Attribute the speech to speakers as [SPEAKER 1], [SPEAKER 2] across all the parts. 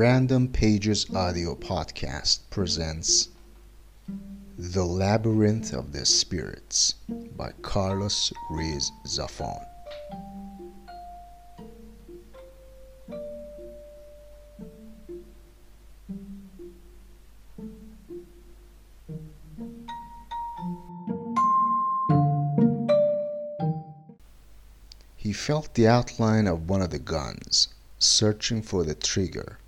[SPEAKER 1] Random Pages Audio Podcast presents The Labyrinth of the Spirits by Carlos Ruiz Zafón. He felt the outline of one of the guns, searching for the trigger,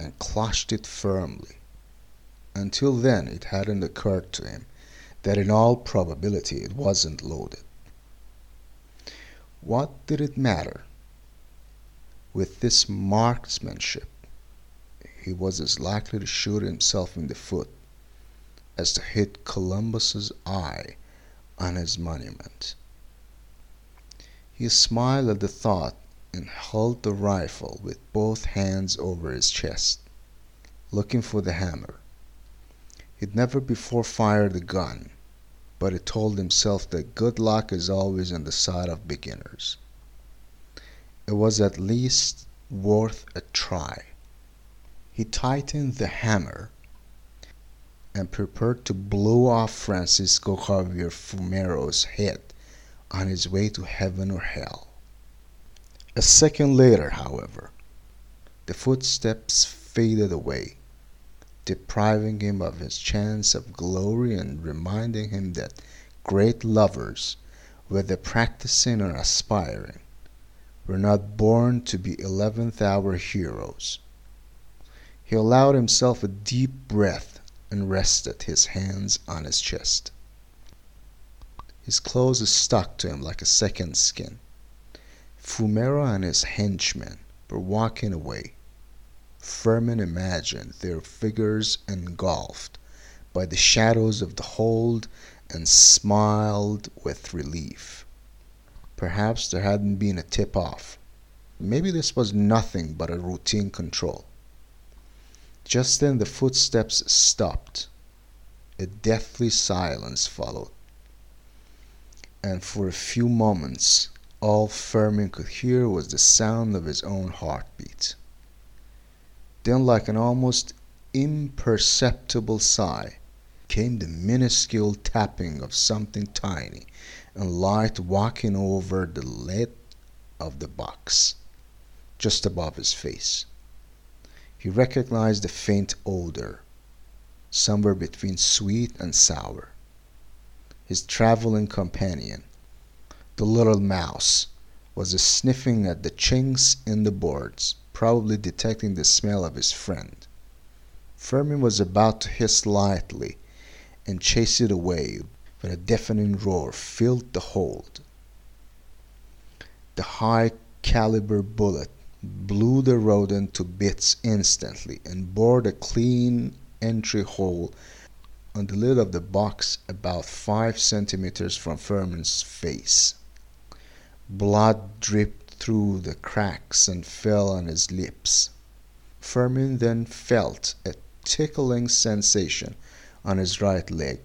[SPEAKER 1] and clutched it firmly. Until then it hadn't occurred to him that in all probability it wasn't loaded. What did it matter? With this marksmanship, he was as likely to shoot himself in the foot as to hit Columbus's eye on his monument. He smiled at the thought and held the rifle with both hands over his chest, looking for the hammer. He'd never before fired a gun, but he told himself that good luck is always on the side of beginners. It was at least worth a try. He tightened the hammer and prepared to blow off Francisco Javier Fumero's head on his way to heaven or hell. A second later, however, the footsteps faded away, depriving him of his chance of glory and reminding him that great lovers, whether practicing or aspiring, were not born to be eleventh hour heroes. He allowed himself a deep breath and rested his hands on his chest. His clothes stuck to him like a second skin. Fumero and his henchmen were walking away. Fermin imagined their figures engulfed by the shadows of the hold and smiled with relief. Perhaps there hadn't been a tip off. Maybe this was nothing but a routine control. Just then the footsteps stopped. A deathly silence followed and for a few moments all Fermin could hear was the sound of his own heartbeat. Then, like an almost imperceptible sigh, came the minuscule tapping of something tiny and light walking over the lid of the box, just above his face. He recognized the faint odor, somewhere between sweet and sour his traveling companion, the little mouse, was sniffing at the chinks in the boards, probably detecting the smell of his friend. Fermin was about to hiss lightly and chase it away when a deafening roar filled the hold. The high caliber bullet blew the rodent to bits instantly and bored a clean entry hole on the lid of the box about five centimeters from Fermin's face. Blood dripped through the cracks and fell on his lips. Fermin then felt a tickling sensation on his right leg.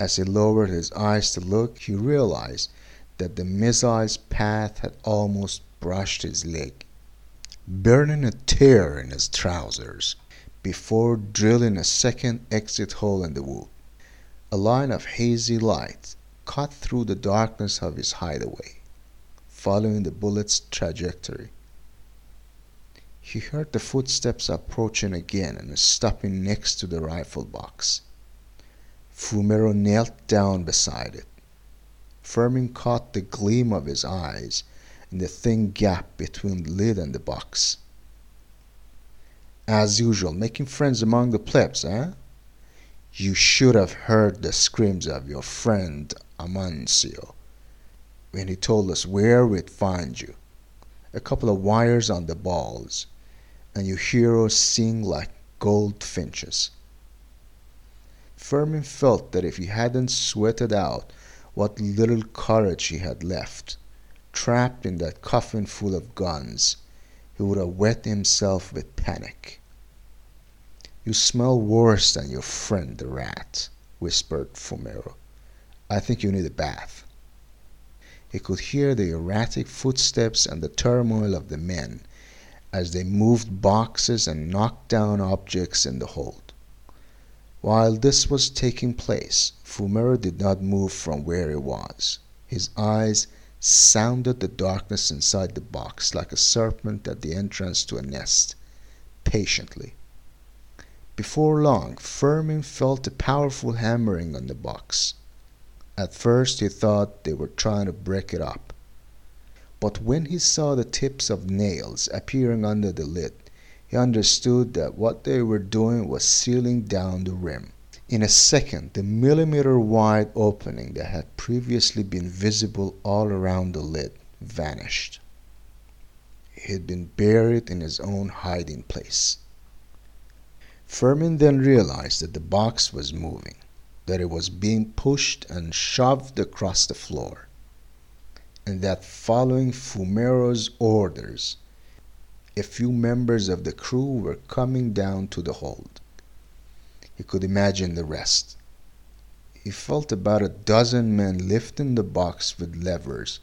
[SPEAKER 1] As he lowered his eyes to look, he realized that the missile's path had almost brushed his leg, burning a tear in his trousers before drilling a second exit hole in the wood. A line of hazy light cut through the darkness of his hideaway, following the bullet's trajectory. He heard the footsteps approaching again and stopping next to the rifle box. Fumero knelt down beside it. Fermin caught the gleam of his eyes in the thin gap between the lid and the box. As usual, making friends among the plebs, eh? You should have heard the screams of your friend Amancio when he told us where we'd find you. A couple of wires on the balls, and your heroes sing like goldfinches. Fermin felt that if he hadn't sweated out what little courage he had left, trapped in that coffin full of guns, he would have wet himself with panic. You smell worse than your friend the rat, whispered Fumero. I think you need a bath. He could hear the erratic footsteps and the turmoil of the men as they moved boxes and knocked down objects in the hold. While this was taking place, Fumero did not move from where he was. His eyes sounded the darkness inside the box like a serpent at the entrance to a nest, patiently. Before long, Fermin felt a powerful hammering on the box. At first he thought they were trying to break it up. But when he saw the tips of nails appearing under the lid, he understood that what they were doing was sealing down the rim. In a second the millimeter wide opening that had previously been visible all around the lid vanished. He had been buried in his own hiding place. Fermin then realized that the box was moving, that it was being pushed and shoved across the floor, and that following Fumero's orders, a few members of the crew were coming down to the hold. He could imagine the rest. He felt about a dozen men lifting the box with levers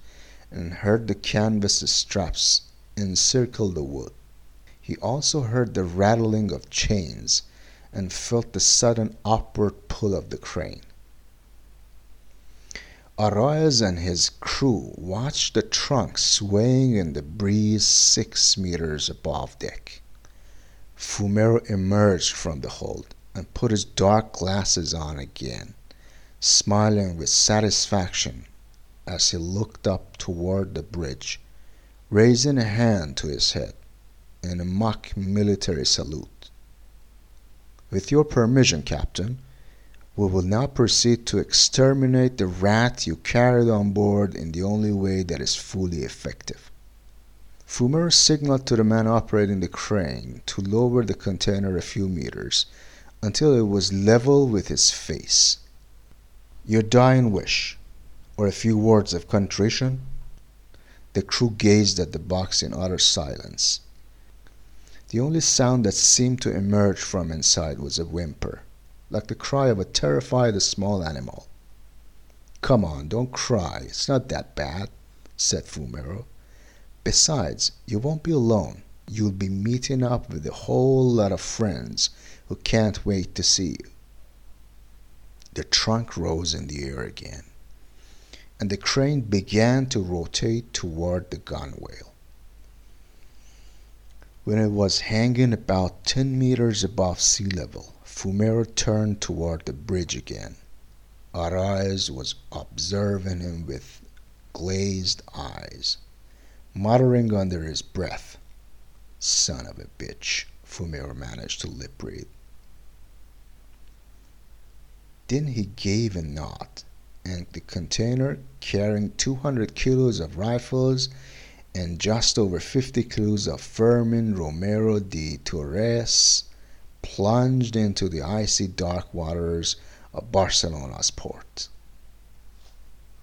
[SPEAKER 1] and heard the canvas straps encircle the wood. He also heard the rattling of chains and felt the sudden upward pull of the crane. Arraez and his crew watched the trunk swaying in the breeze six meters above deck. Fumero emerged from the hold and put his dark glasses on again, smiling with satisfaction as he looked up toward the bridge, raising a hand to his head in a mock military salute. With your permission, Captain, we will now proceed to exterminate the rat you carried on board in the only way that is fully effective. Fumero signaled to the man operating the crane to lower the container a few meters until it was level with his face. Your dying wish, or a few words of contrition? The crew gazed at the box in utter silence. The only sound that seemed to emerge from inside was a whimper, like the cry of a terrified small animal. Come on, don't cry. It's not that bad, said Fumero. Besides, you won't be alone. You'll be meeting up with a whole lot of friends who can't wait to see you. The trunk rose in the air again, and the crane began to rotate toward the gunwale. When it was hanging about ten meters above sea level, Fumero turned toward the bridge again. Arraez was observing him with glazed eyes, muttering under his breath, Son of a bitch, Fumero managed to lip read. Then he gave a nod, and the container, carrying 200 kilos of rifles and just over 50 kilos of Fermin Romero de Torres, plunged into the icy dark waters of Barcelona's port.